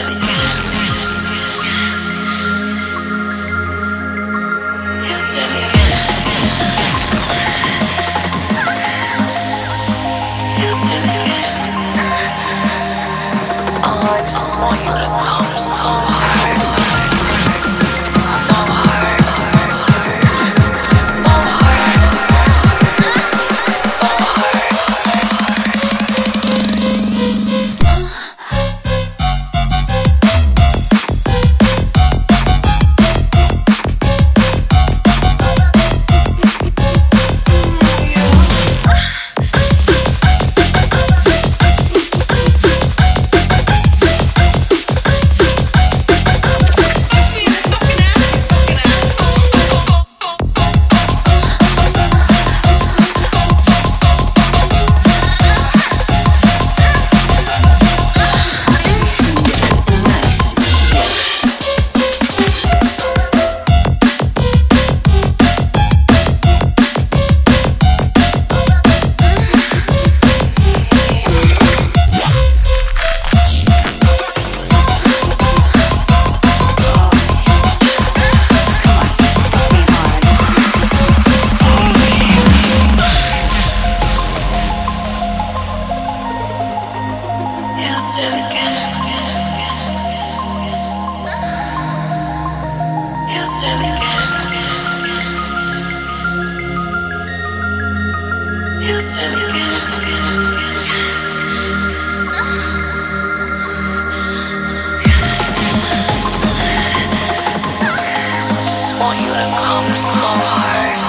Oh, I want you to come. I just want you to come so hard.